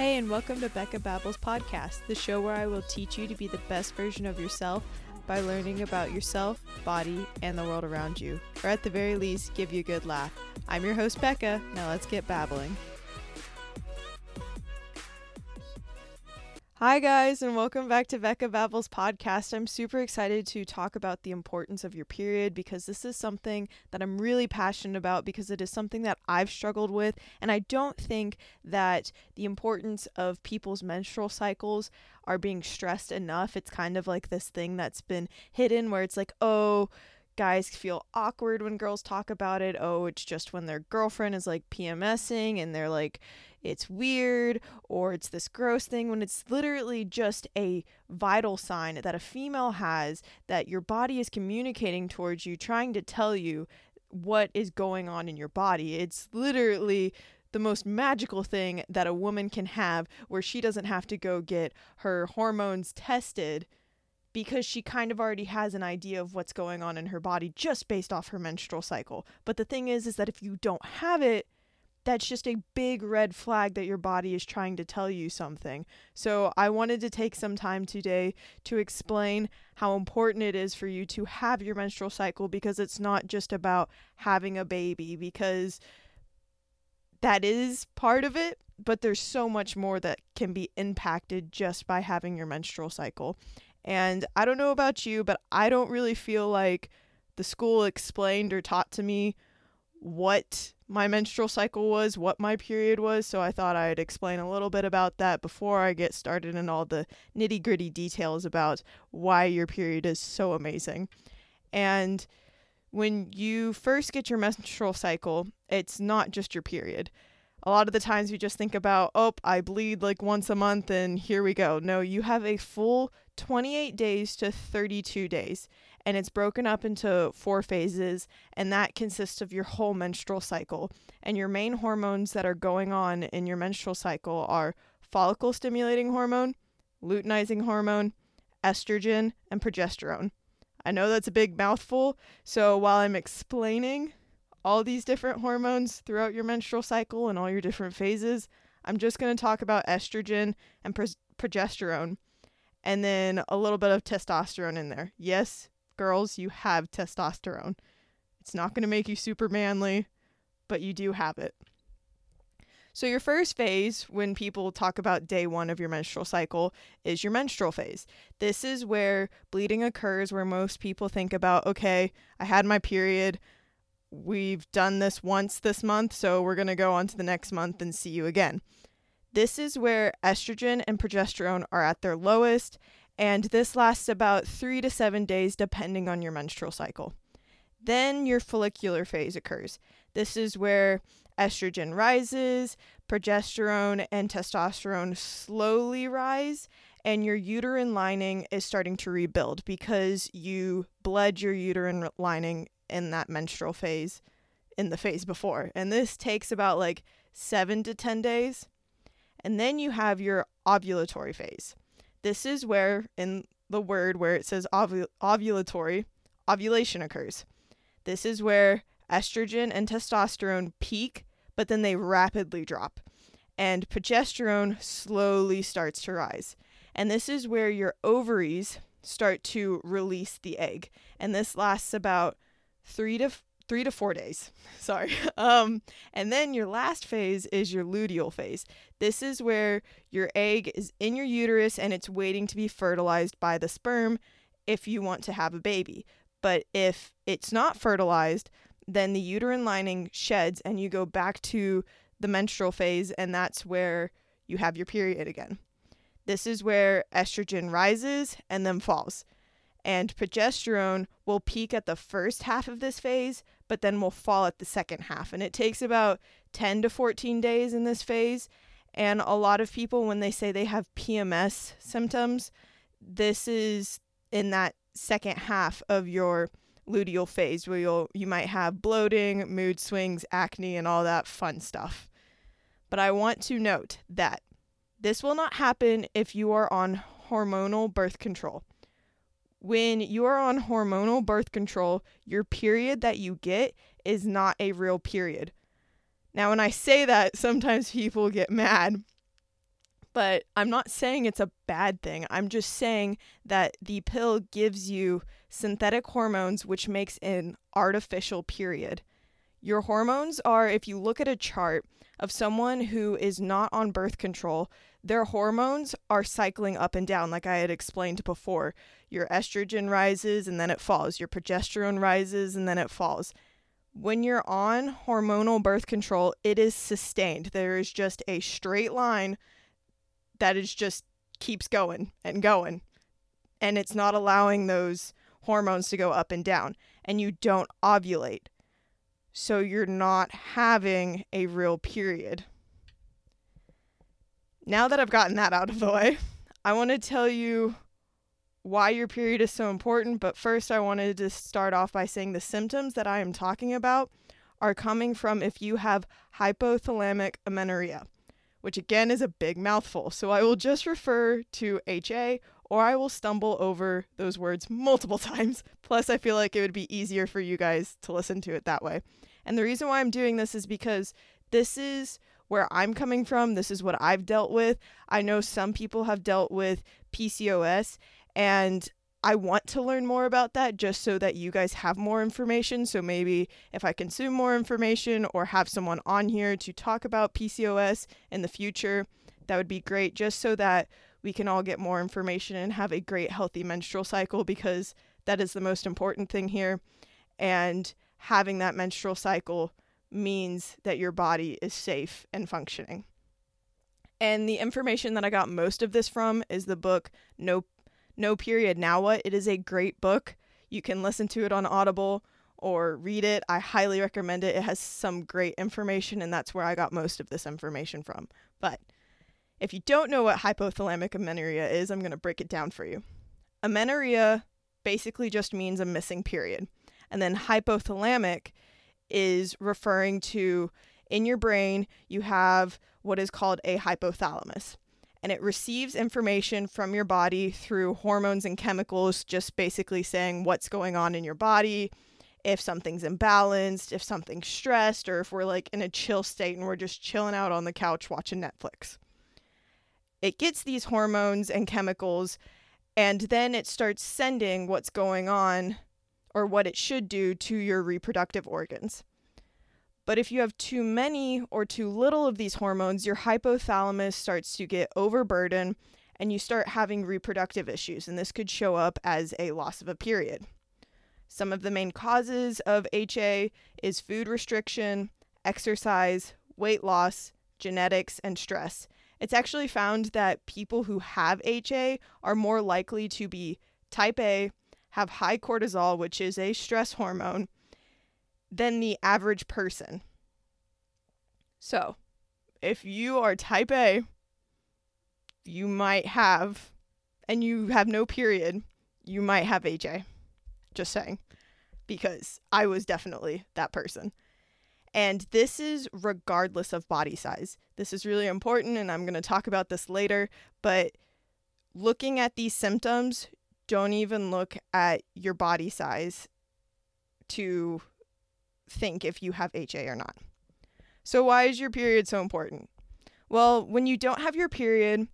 Hey, and welcome to Becca Babbles Podcast, the show where I will teach you to be the best version of yourself by learning about yourself, body, and the world around you, or at the very least, give you a good laugh. I'm your host, Becca. Now let's get babbling. Hi, guys, and welcome back to Becca Babbles podcast. I'm super excited to talk about the importance of your period because this is something that I'm really passionate about because it is something that I've struggled with. And I don't think that the importance of people's menstrual cycles are being stressed enough. It's kind of like this thing that's been hidden where it's like, oh, guys feel awkward when girls talk about it. Oh, it's just when their girlfriend is like PMSing and they're like, it's weird or it's this gross thing when it's literally just a vital sign that a female has that your body is communicating towards you, trying to tell you what is going on in your body. It's literally the most magical thing that a woman can have where she doesn't have to go get her hormones tested because she kind of already has an idea of what's going on in her body just based off her menstrual cycle. But the thing is is that if you don't have it, that's just a big red flag that your body is trying to tell you something. So, I wanted to take some time today to explain how important it is for you to have your menstrual cycle because it's not just about having a baby, because that is part of it, but there's so much more that can be impacted just by having your menstrual cycle. And I don't know about you, but I don't really feel like the school explained or taught to me what my menstrual cycle was, what my period was, so I thought I'd explain a little bit about that before I get started in all the nitty gritty details about why your period is so amazing. And when you first get your menstrual cycle, it's not just your period. A lot of the times you just think about, oh, I bleed like once a month and here we go. No, you have a full 28 days to 32 days and it's broken up into four phases, and that consists of your whole menstrual cycle. And your main hormones that are going on in your menstrual cycle are follicle stimulating hormone, luteinizing hormone, estrogen, and progesterone. I know that's a big mouthful, so while I'm explaining all these different hormones throughout your menstrual cycle and all your different phases, I'm just going to talk about estrogen and pro- progesterone and then a little bit of testosterone in there. Yes, girls, you have testosterone. It's not going to make you super manly, but you do have it. So, your first phase, when people talk about day one of your menstrual cycle, is your menstrual phase. This is where bleeding occurs, where most people think about, okay, I had my period. We've done this once this month, so we're going to go on to the next month and see you again. This is where estrogen and progesterone are at their lowest, and this lasts about three to seven days depending on your menstrual cycle. Then your follicular phase occurs. This is where estrogen rises, progesterone and testosterone slowly rise, and your uterine lining is starting to rebuild because you bled your uterine lining in that menstrual phase in the phase before. And this takes about like seven to 10 days. And then you have your ovulatory phase. This is where, in the word where it says ovul- ovulatory, ovulation occurs. This is where estrogen and testosterone peak, but then they rapidly drop. And progesterone slowly starts to rise. And this is where your ovaries start to release the egg. And this lasts about three to three to four days. Sorry. Um, and then your last phase is your luteal phase. This is where your egg is in your uterus and it's waiting to be fertilized by the sperm if you want to have a baby. But if it's not fertilized, then the uterine lining sheds and you go back to the menstrual phase, and that's where you have your period again. This is where estrogen rises and then falls. And progesterone will peak at the first half of this phase, but then will fall at the second half. And it takes about 10 to 14 days in this phase. And a lot of people, when they say they have PMS symptoms, this is in that second half of your luteal phase where you'll you might have bloating, mood swings, acne and all that fun stuff. But I want to note that this will not happen if you are on hormonal birth control when you are on hormonal birth control, your period that you get is not a real period. Now, when I say that, sometimes people get mad. But I'm not saying it's a bad thing. I'm just saying that the pill gives you synthetic hormones, which makes an artificial period. Your hormones are, if you look at a chart of someone who is not on birth control, their hormones are cycling up and down, like I had explained before. Your estrogen rises and then it falls, your progesterone rises and then it falls. When you're on hormonal birth control, it is sustained. There is just a straight line that is just keeps going and going. And it's not allowing those hormones to go up and down. And you don't ovulate. So you're not having a real period. Now that I've gotten that out of the way, I want to tell you why your period is so important. But first, I wanted to start off by saying the symptoms that I am talking about are coming from if you have hypothalamic amenorrhea, which again is a big mouthful. So I will just refer to HA or I will stumble over those words multiple times. Plus, I feel like it would be easier for you guys to listen to it that way. And the reason why I'm doing this is because this is where I'm coming from. This is what I've dealt with. I know some people have dealt with PCOS, and I want to learn more about that just so that you guys have more information. So maybe if I consume more information or have someone on here to talk about PCOS in the future, that would be great just so that we can all get more information and have a great healthy menstrual cycle because that is the most important thing here. And having that menstrual cycle means that your body is safe and functioning. And the information that I got most of this from is the book No No Period Now What. It is a great book. You can listen to it on Audible or read it. I highly recommend it. It has some great information and that's where I got most of this information from. But if you don't know what hypothalamic amenorrhea is, I'm going to break it down for you. Amenorrhea basically just means a missing period. And then hypothalamic is referring to in your brain, you have what is called a hypothalamus. And it receives information from your body through hormones and chemicals, just basically saying what's going on in your body, if something's imbalanced, if something's stressed, or if we're like in a chill state and we're just chilling out on the couch watching Netflix. It gets these hormones and chemicals, and then it starts sending what's going on or what it should do to your reproductive organs. But if you have too many or too little of these hormones, your hypothalamus starts to get overburdened and you start having reproductive issues, and this could show up as a loss of a period. Some of the main causes of HA is food restriction, exercise, weight loss, genetics, and stress. It's actually found that people who have HA are more likely to be type A, have high cortisol, which is a stress hormone, than the average person. So, if you are type A, you might have, and you have no period, you might have HA. Just saying. Because I was definitely that person. And this is regardless of body size. This is really important, and I'm going to talk about this later. But looking at these symptoms, don't even look at your body size to think if you have HA or not. So, why is your period so important? Well, when you don't have your period,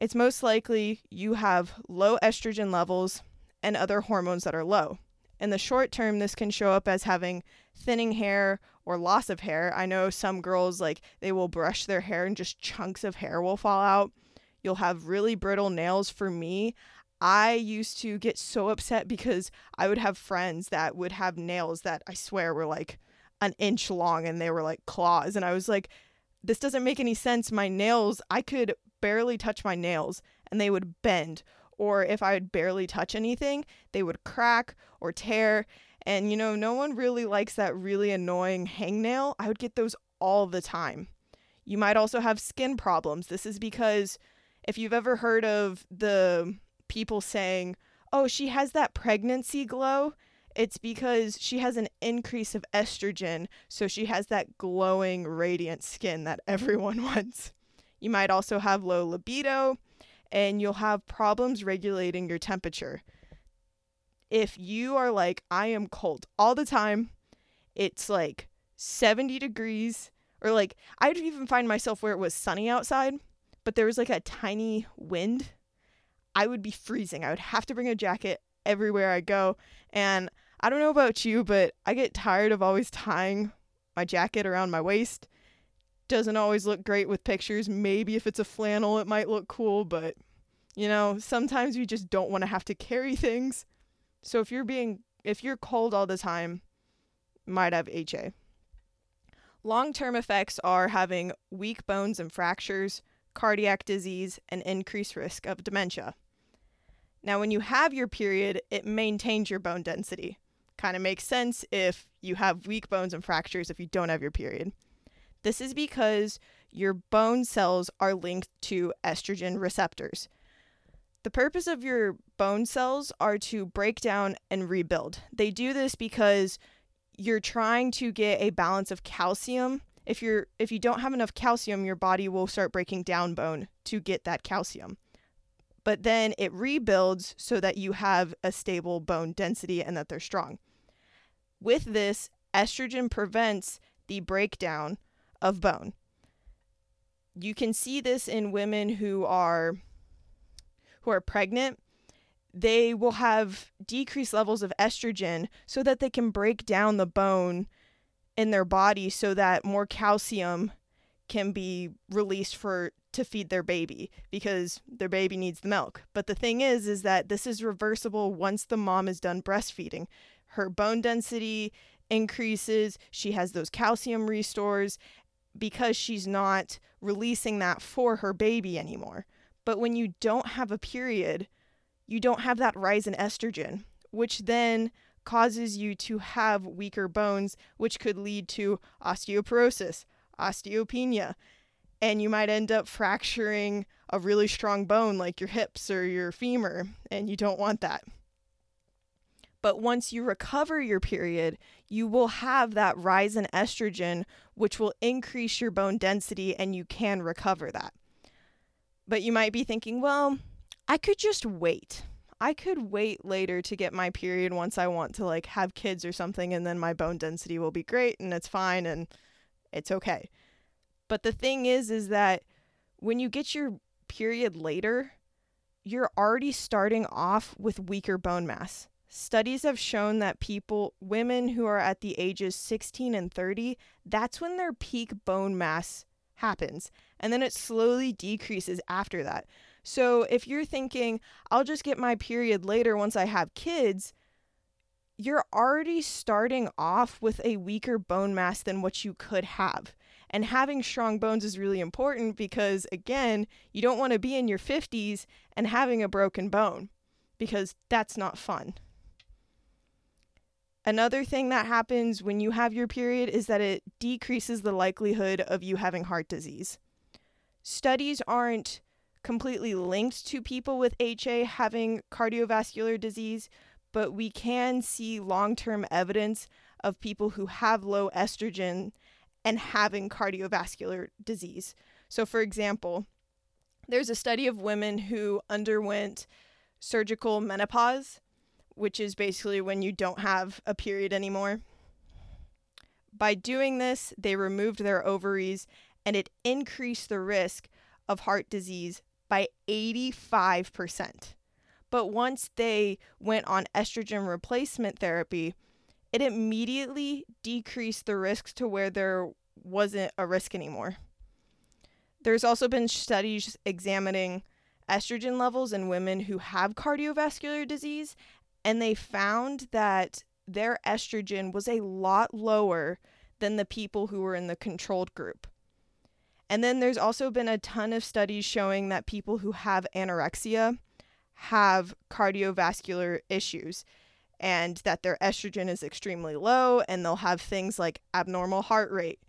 it's most likely you have low estrogen levels and other hormones that are low. In the short term, this can show up as having thinning hair or loss of hair. I know some girls, like, they will brush their hair and just chunks of hair will fall out. You'll have really brittle nails. For me, I used to get so upset because I would have friends that would have nails that I swear were like an inch long and they were like claws. And I was like, this doesn't make any sense. My nails, I could barely touch my nails and they would bend. Or if I would barely touch anything, they would crack or tear. And you know, no one really likes that really annoying hangnail. I would get those all the time. You might also have skin problems. This is because if you've ever heard of the people saying, oh, she has that pregnancy glow, it's because she has an increase of estrogen, so she has that glowing, radiant skin that everyone wants. You might also have low libido, and you'll have problems regulating your temperature. If you are like, I am cold all the time, it's like 70 degrees, or like, I'd even find myself where it was sunny outside, but there was like a tiny wind, I would be freezing. I would have to bring a jacket everywhere I go. And I don't know about you, but I get tired of always tying my jacket around my waist. Doesn't always look great with pictures. Maybe if it's a flannel, it might look cool, but you know, sometimes we just don't want to have to carry things. So if you're being if you're cold all the time, might have HA. Long-term effects are having weak bones and fractures, cardiac disease, and increased risk of dementia. Now, when you have your period, it maintains your bone density. Kind of makes sense if you have weak bones and fractures if you don't have your period. This is because your bone cells are linked to estrogen receptors. The purpose of your bone cells are to break down and rebuild. They do this because you're trying to get a balance of calcium. If you're if you don't have enough calcium, your body will start breaking down bone to get that calcium but then it rebuilds so that you have a stable bone density and that they're strong. With this, estrogen prevents the breakdown of bone. You can see this in women who are who are pregnant. They will have decreased levels of estrogen so that they can break down the bone in their body so that more calcium can be released for to feed their baby because their baby needs the milk. But the thing is is that this is reversible once the mom is done breastfeeding. Her bone density increases, she has those calcium restores because she's not releasing that for her baby anymore. But when you don't have a period, you don't have that rise in estrogen, which then causes you to have weaker bones, which could lead to osteoporosis, osteopenia, and you might end up fracturing a really strong bone like your hips or your femur, and you don't want that. But once you recover your period, you will have that rise in estrogen, which will increase your bone density, and you can recover that. But you might be thinking, well, I could just wait. I could wait later to get my period once I want to like have kids or something, and then my bone density will be great and it's fine and it's okay. But the thing is, is that when you get your period later, you're already starting off with weaker bone mass. Studies have shown that people, women who are at the ages 16 and 30, that's when their peak bone mass happens. And then it slowly decreases after that. So if you're thinking, I'll just get my period later once I have kids, you're already starting off with a weaker bone mass than what you could have. And having strong bones is really important because, again, you don't want to be in your 50s and having a broken bone because that's not fun. Another thing that happens when you have your period is that it decreases the likelihood of you having heart disease. Studies aren't completely linked to people with HA having cardiovascular disease, but we can see long term evidence of people who have low estrogen and having cardiovascular disease. So, for example, there's a study of women who underwent surgical menopause, which is basically when you don't have a period anymore. By doing this, they removed their ovaries and it increased the risk of heart disease by 85%. But once they went on estrogen replacement therapy, it immediately decreased the risks to where there wasn't a risk anymore. There's also been studies examining estrogen levels in women who have cardiovascular disease, and they found that their estrogen was a lot lower than the people who were in the controlled group. And then there's also been a ton of studies showing that people who have anorexia have cardiovascular issues and that their estrogen is extremely low and they'll have things like abnormal heart rate,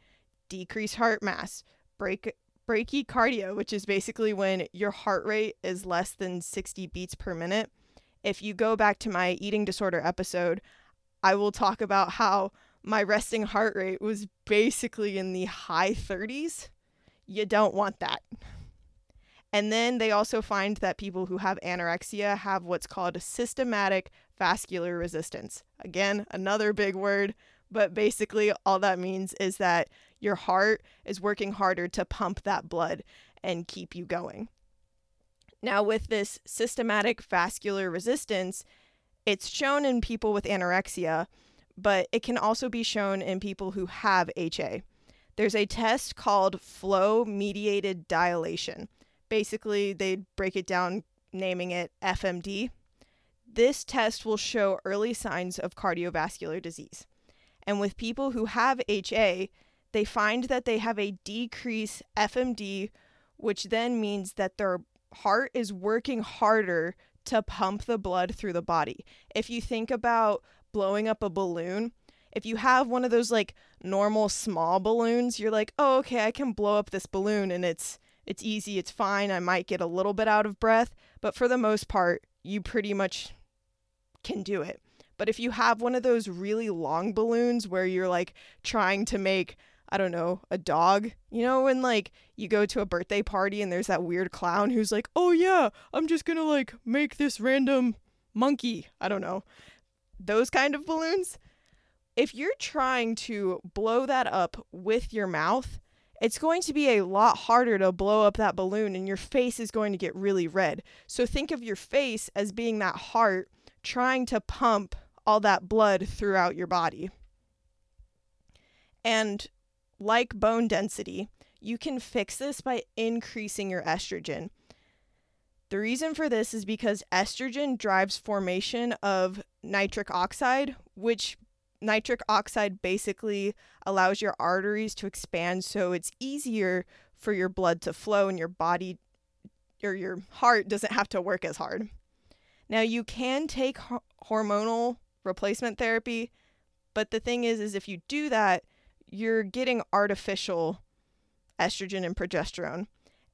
decreased heart mass, break bradycardia, which is basically when your heart rate is less than 60 beats per minute. If you go back to my eating disorder episode, I will talk about how my resting heart rate was basically in the high 30s. You don't want that. And then they also find that people who have anorexia have what's called systematic vascular resistance. Again, another big word, but basically all that means is that your heart is working harder to pump that blood and keep you going. Now, with this systematic vascular resistance, it's shown in people with anorexia, but it can also be shown in people who have HA. There's a test called flow mediated dilation. Basically, they break it down naming it FMD. This test will show early signs of cardiovascular disease. And with people who have HA, they find that they have a decreased FMD, which then means that their heart is working harder to pump the blood through the body. If you think about blowing up a balloon, if you have one of those like normal small balloons, you're like, "Oh, okay, I can blow up this balloon and it's it's easy, it's fine. I might get a little bit out of breath, but for the most part, you pretty much can do it." But if you have one of those really long balloons where you're like trying to make I don't know, a dog. You know, when like you go to a birthday party and there's that weird clown who's like, oh yeah, I'm just gonna like make this random monkey. I don't know. Those kind of balloons. If you're trying to blow that up with your mouth, it's going to be a lot harder to blow up that balloon and your face is going to get really red. So think of your face as being that heart trying to pump all that blood throughout your body. And like bone density, you can fix this by increasing your estrogen. The reason for this is because estrogen drives formation of nitric oxide, which nitric oxide basically allows your arteries to expand so it's easier for your blood to flow and your body or your heart doesn't have to work as hard. Now you can take ho- hormonal replacement therapy, but the thing is is if you do that, you're getting artificial estrogen and progesterone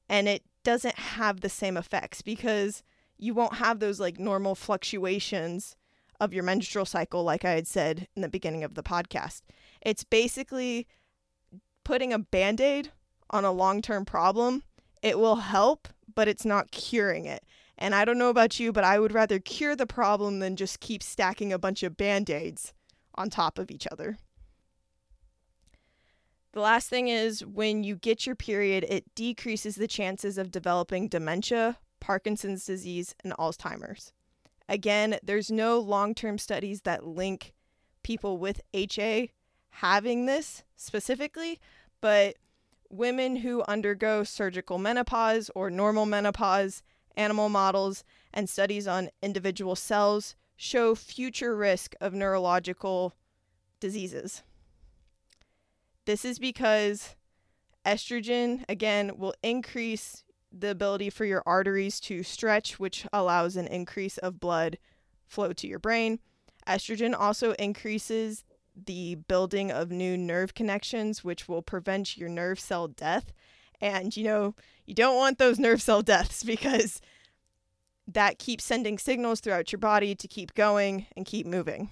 and it doesn't have the same effects because you won't have those like normal fluctuations of your menstrual cycle like I had said in the beginning of the podcast. It's basically putting a band-aid on a long-term problem. It will help, but it's not curing it. And I don't know about you, but I would rather cure the problem than just keep stacking a bunch of band-aids on top of each other. The last thing is when you get your period, it decreases the chances of developing dementia, Parkinson's disease, and Alzheimer's. Again, there's no long term studies that link people with HA having this specifically, but women who undergo surgical menopause or normal menopause, animal models, and studies on individual cells show future risk of neurological diseases. This is because estrogen, again, will increase the ability for your arteries to stretch, which allows an increase of blood flow to your brain. Estrogen also increases the building of new nerve connections, which will prevent your nerve cell death. And, you know, you don't want those nerve cell deaths because that keeps sending signals throughout your body to keep going and keep moving.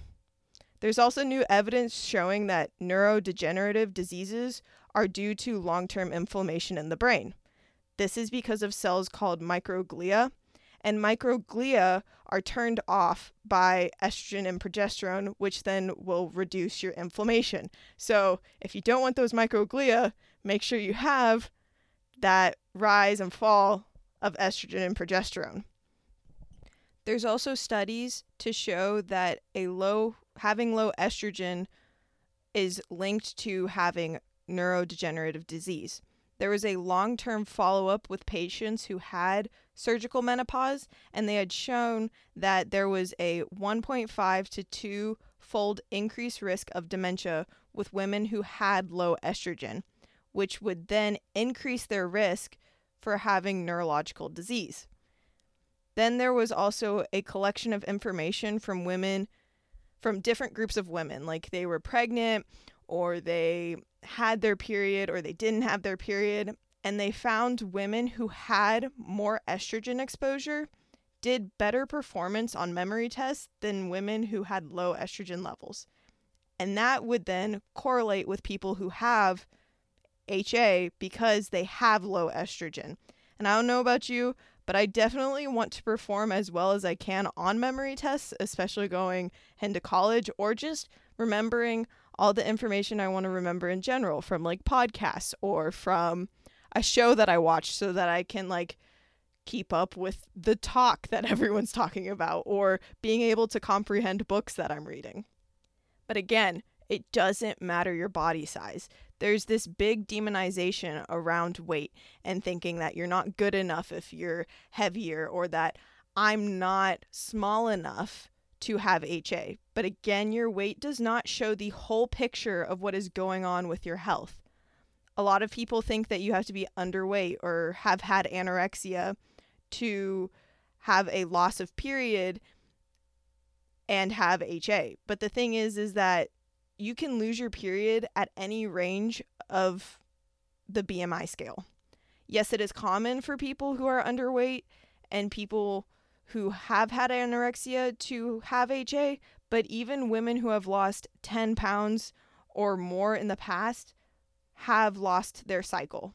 There's also new evidence showing that neurodegenerative diseases are due to long term inflammation in the brain. This is because of cells called microglia, and microglia are turned off by estrogen and progesterone, which then will reduce your inflammation. So, if you don't want those microglia, make sure you have that rise and fall of estrogen and progesterone. There's also studies to show that a low having low estrogen is linked to having neurodegenerative disease. There was a long term follow up with patients who had surgical menopause, and they had shown that there was a 1.5 to 2 fold increased risk of dementia with women who had low estrogen, which would then increase their risk for having neurological disease. Then there was also a collection of information from women from different groups of women. Like they were pregnant or they had their period or they didn't have their period. And they found women who had more estrogen exposure did better performance on memory tests than women who had low estrogen levels. And that would then correlate with people who have HA because they have low estrogen. And I don't know about you, but I definitely want to perform as well as I can on memory tests, especially going into college or just remembering all the information I want to remember in general from like podcasts or from a show that I watch so that I can like keep up with the talk that everyone's talking about or being able to comprehend books that I'm reading. But again, it doesn't matter your body size. There's this big demonization around weight and thinking that you're not good enough if you're heavier or that I'm not small enough to have HA. But again, your weight does not show the whole picture of what is going on with your health. A lot of people think that you have to be underweight or have had anorexia to have a loss of period and have HA. But the thing is is that you can lose your period at any range of the BMI scale. Yes, it is common for people who are underweight and people who have had anorexia to have HA, but even women who have lost 10 pounds or more in the past have lost their cycle.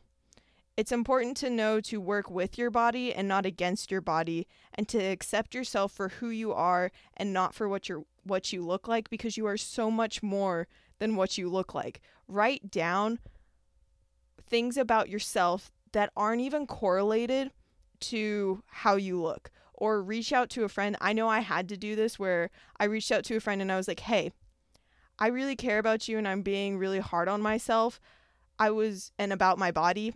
It's important to know to work with your body and not against your body and to accept yourself for who you are and not for what you're what you look like because you are so much more than what you look like. Write down things about yourself that aren't even correlated to how you look or reach out to a friend. I know I had to do this where I reached out to a friend and I was like, "Hey, I really care about you and I'm being really hard on myself. I was and about my body.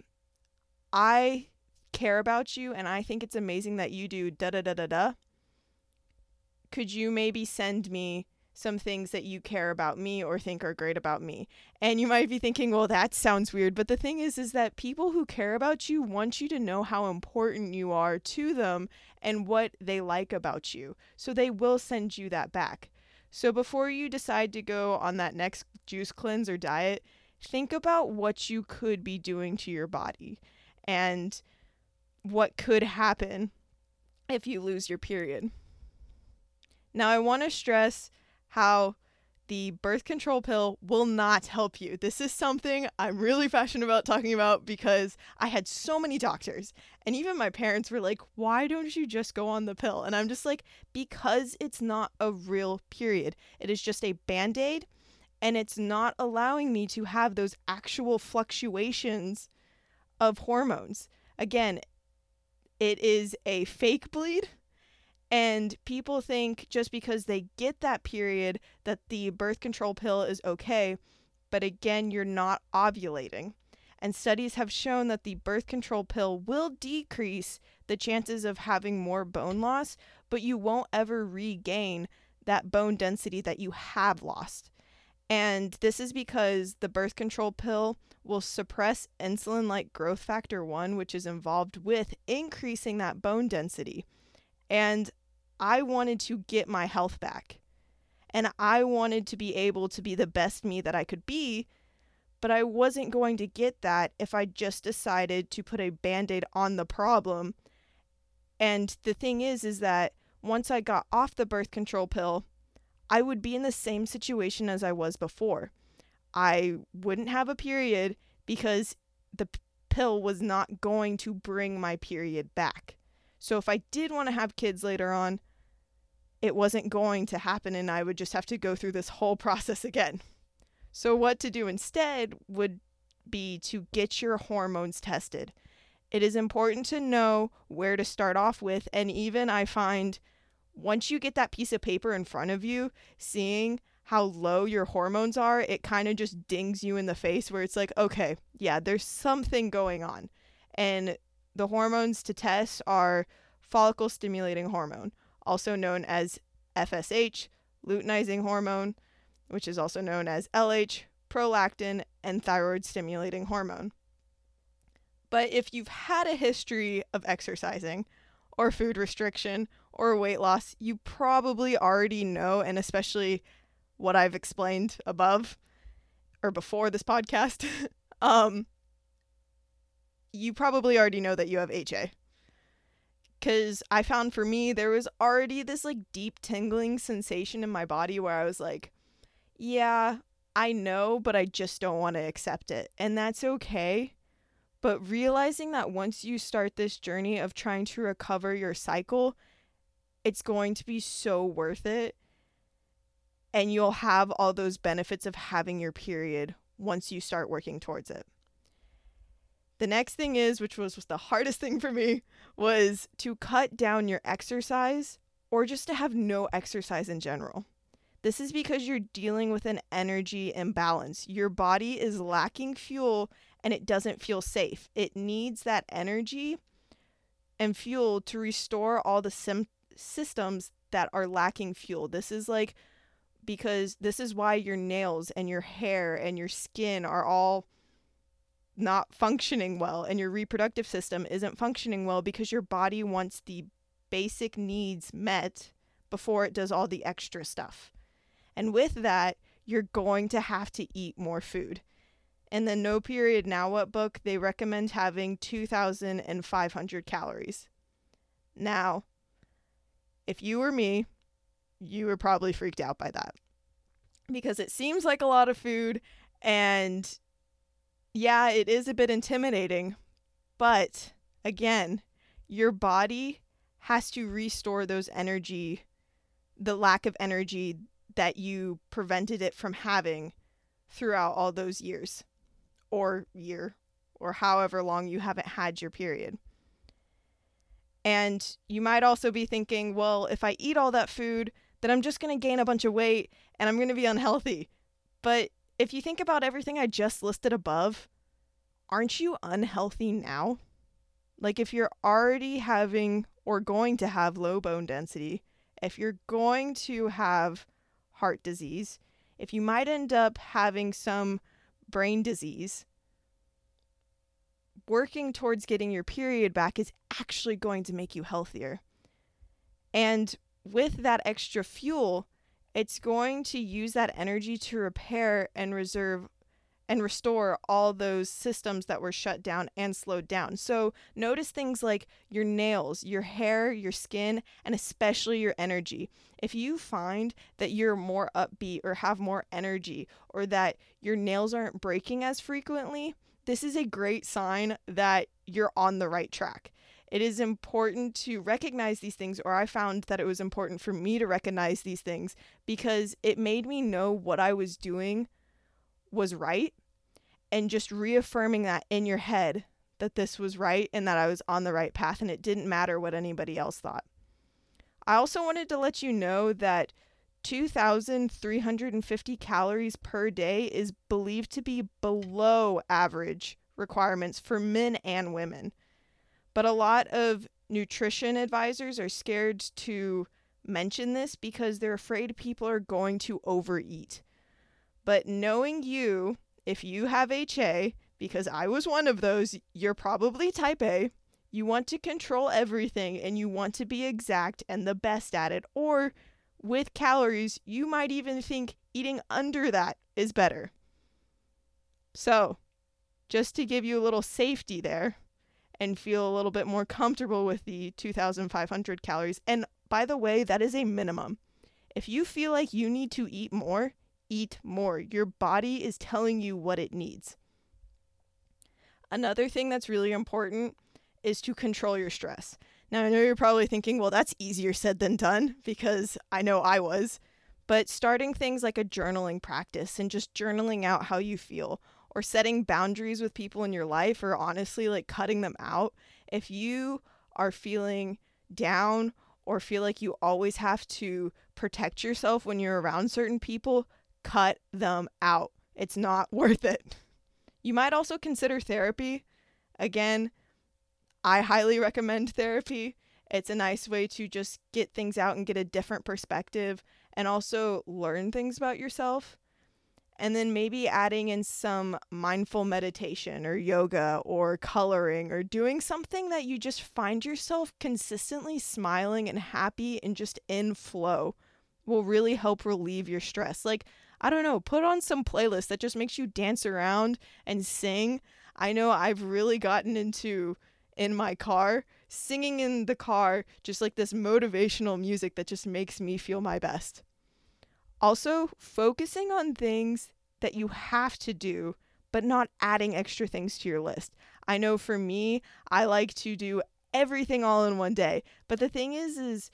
I care about you and I think it's amazing that you do da da da da da. Could you maybe send me some things that you care about me or think are great about me. And you might be thinking, well, that sounds weird, but the thing is is that people who care about you want you to know how important you are to them and what they like about you. So they will send you that back. So before you decide to go on that next juice cleanse or diet, think about what you could be doing to your body and what could happen if you lose your period. Now, I want to stress how the birth control pill will not help you. This is something I'm really passionate about talking about because I had so many doctors and even my parents were like, "Why don't you just go on the pill?" And I'm just like, "Because it's not a real period. It is just a band-aid and it's not allowing me to have those actual fluctuations of hormones." Again, it is a fake bleed and people think just because they get that period that the birth control pill is okay. But again, you're not ovulating. And studies have shown that the birth control pill will decrease the chances of having more bone loss, but you won't ever regain that bone density that you have lost. And this is because the birth control pill will suppress insulin like growth factor 1, which is involved with increasing that bone density. And I wanted to get my health back. And I wanted to be able to be the best me that I could be, but I wasn't going to get that if I just decided to put a band-aid on the problem. And the thing is is that once I got off the birth control pill, I would be in the same situation as I was before. I wouldn't have a period because the p- pill was not going to bring my period back. So if I did want to have kids later on, it wasn't going to happen and I would just have to go through this whole process again. So, what to do instead would be to get your hormones tested. It is important to know where to start off with. And even I find once you get that piece of paper in front of you, seeing how low your hormones are, it kind of just dings you in the face where it's like, okay, yeah, there's something going on. And the hormones to test are follicle stimulating hormone, also known as FSH, luteinizing hormone, which is also known as LH, prolactin, and thyroid stimulating hormone. But if you've had a history of exercising, or food restriction, or weight loss, you probably already know, and especially what I've explained above or before this podcast, um, you probably already know that you have HA. Because I found for me, there was already this like deep tingling sensation in my body where I was like, yeah, I know, but I just don't want to accept it. And that's okay. But realizing that once you start this journey of trying to recover your cycle, it's going to be so worth it. and you'll have all those benefits of having your period once you start working towards it. The next thing is, which was, was the hardest thing for me, was to cut down your exercise or just to have no exercise in general. This is because you're dealing with an energy imbalance. Your body is lacking fuel and it doesn't feel safe. It needs that energy and fuel to restore all the sim- systems that are lacking fuel. This is like because this is why your nails and your hair and your skin are all not functioning well and your reproductive system isn't functioning well because your body wants the basic needs met before it does all the extra stuff. And with that, you're going to have to eat more food. In the No Period Now What book, they recommend having 2,500 calories. Now, if you were me, you were probably freaked out by that because it seems like a lot of food and yeah, it is a bit intimidating, but again, your body has to restore those energy, the lack of energy that you prevented it from having throughout all those years or year or however long you haven't had your period. And you might also be thinking, well, if I eat all that food, then I'm just going to gain a bunch of weight and I'm going to be unhealthy. But if you think about everything I just listed above, aren't you unhealthy now? Like, if you're already having or going to have low bone density, if you're going to have heart disease, if you might end up having some brain disease, working towards getting your period back is actually going to make you healthier. And with that extra fuel, it's going to use that energy to repair and reserve and restore all those systems that were shut down and slowed down. So notice things like your nails, your hair, your skin, and especially your energy. If you find that you're more upbeat or have more energy or that your nails aren't breaking as frequently, this is a great sign that you're on the right track it is important to recognize these things, or I found that it was important for me to recognize these things because it made me know what I was doing was right. And just reaffirming that in your head that this was right and that I was on the right path, and it didn't matter what anybody else thought. I also wanted to let you know that 2,350 calories per day is believed to be below average requirements for men and women. But a lot of nutrition advisors are scared to mention this because they're afraid people are going to overeat. But knowing you, if you have HA, because I was one of those, you're probably type A. You want to control everything and you want to be exact and the best at it. Or with calories, you might even think eating under that is better. So, just to give you a little safety there, and feel a little bit more comfortable with the 2,500 calories. And by the way, that is a minimum. If you feel like you need to eat more, eat more. Your body is telling you what it needs. Another thing that's really important is to control your stress. Now, I know you're probably thinking, well, that's easier said than done because I know I was. But starting things like a journaling practice and just journaling out how you feel, or setting boundaries with people in your life or honestly like cutting them out, if you are feeling down or feel like you always have to protect yourself when you're around certain people, cut them out. It's not worth it. You might also consider therapy. Again, I highly recommend therapy. It's a nice way to just get things out and get a different perspective and also learn things about yourself and then maybe adding in some mindful meditation or yoga or coloring or doing something that you just find yourself consistently smiling and happy and just in flow will really help relieve your stress. Like, I don't know, put on some playlist that just makes you dance around and sing. I know I've really gotten into in my car, singing in the car, just like this motivational music that just makes me feel my best. Also, focusing on things that you have to do, but not adding extra things to your list. I know for me, I like to do everything all in one day. But the thing is is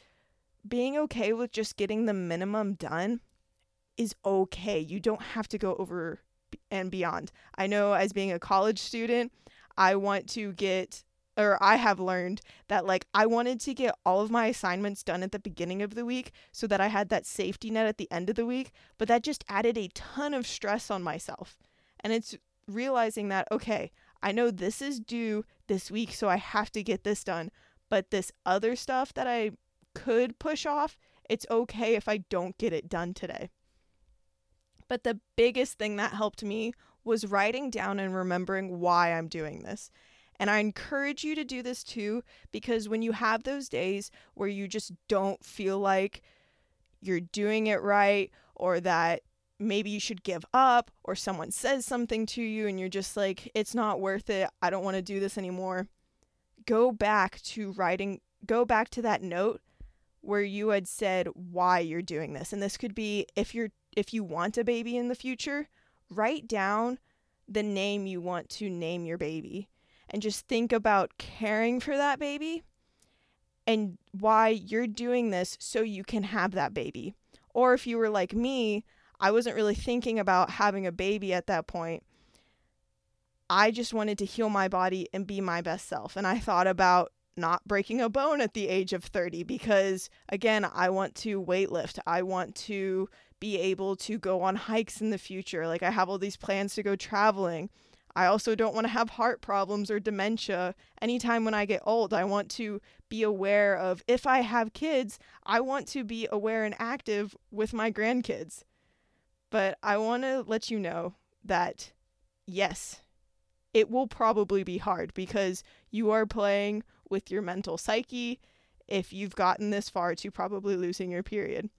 being okay with just getting the minimum done is okay. You don't have to go over and beyond. I know as being a college student, I want to get or I have learned that like I wanted to get all of my assignments done at the beginning of the week so that I had that safety net at the end of the week, but that just added a ton of stress on myself. And it's realizing that okay, I know this is due this week, so I have to get this done, but this other stuff that I could push off, it's okay if I don't get it done today. But the biggest thing that helped me was writing down and remembering why I'm doing this. And I encourage you to do this too, because when you have those days where you just don't feel like you're doing it right, or that maybe you should give up, or someone says something to you and you're just like, it's not worth it, I don't want to do this anymore, go back to writing, go back to that note where you had said why you're doing this. And this could be if you're if you want a baby in the future, write down the name you want to name your baby and just think about caring for that baby and why you're doing this so you can have that baby. Or if you were like me, I wasn't really thinking about having a baby at that point. I just wanted to heal my body and be my best self. And I thought about not breaking a bone at the age of 30 because, again, I want to weightlift. I want to be able to go on hikes in the future. Like, I have all these plans to go traveling. I also don't want to have heart problems or dementia. Anytime when I get old, I want to be aware of if I have kids, I want to be aware and active with my grandkids. But I want to let you know that yes, it will probably be hard because you are playing with your mental psyche if you've gotten this far to probably losing your period.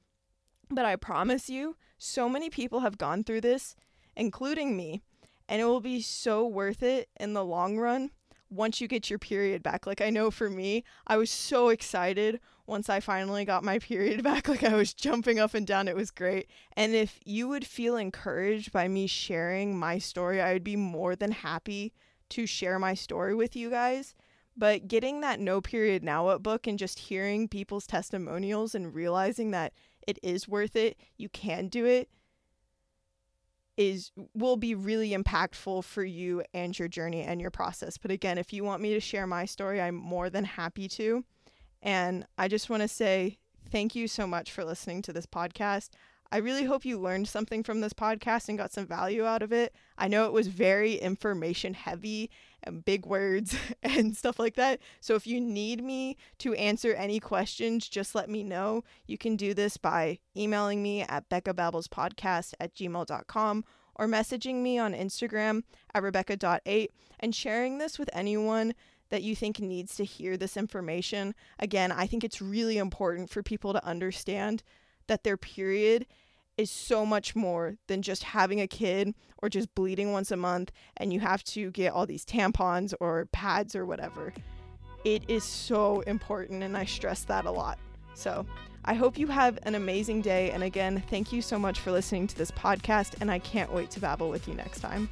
But I promise you, so many people have gone through this, including me, and it will be so worth it in the long run once you get your period back. Like I know for me, I was so excited once I finally got my period back. Like I was jumping up and down. It was great. And if you would feel encouraged by me sharing my story, I would be more than happy to share my story with you guys. But getting that No Period Now What book and just hearing people's testimonials and realizing that it is worth it, you can do it is will be really impactful for you and your journey and your process. But again, if you want me to share my story, I'm more than happy to. And I just want to say thank you so much for listening to this podcast. I really hope you learned something from this podcast and got some value out of it. I know it was very information heavy and big words and stuff like that. So if you need me to answer any questions, just let me know. You can do this by emailing me at beccababblespodcast at gmail.com or messaging me on Instagram at rebecca.8 and sharing this with anyone that you think needs to hear this information. Again, I think it's really important for people to understand that their period is so much more than just having a kid or just bleeding once a month and you have to get all these tampons or pads or whatever. It is so important and I stress that a lot. So, I hope you have an amazing day. And again, thank you so much for listening to this podcast, and I can't wait to babble with you next time.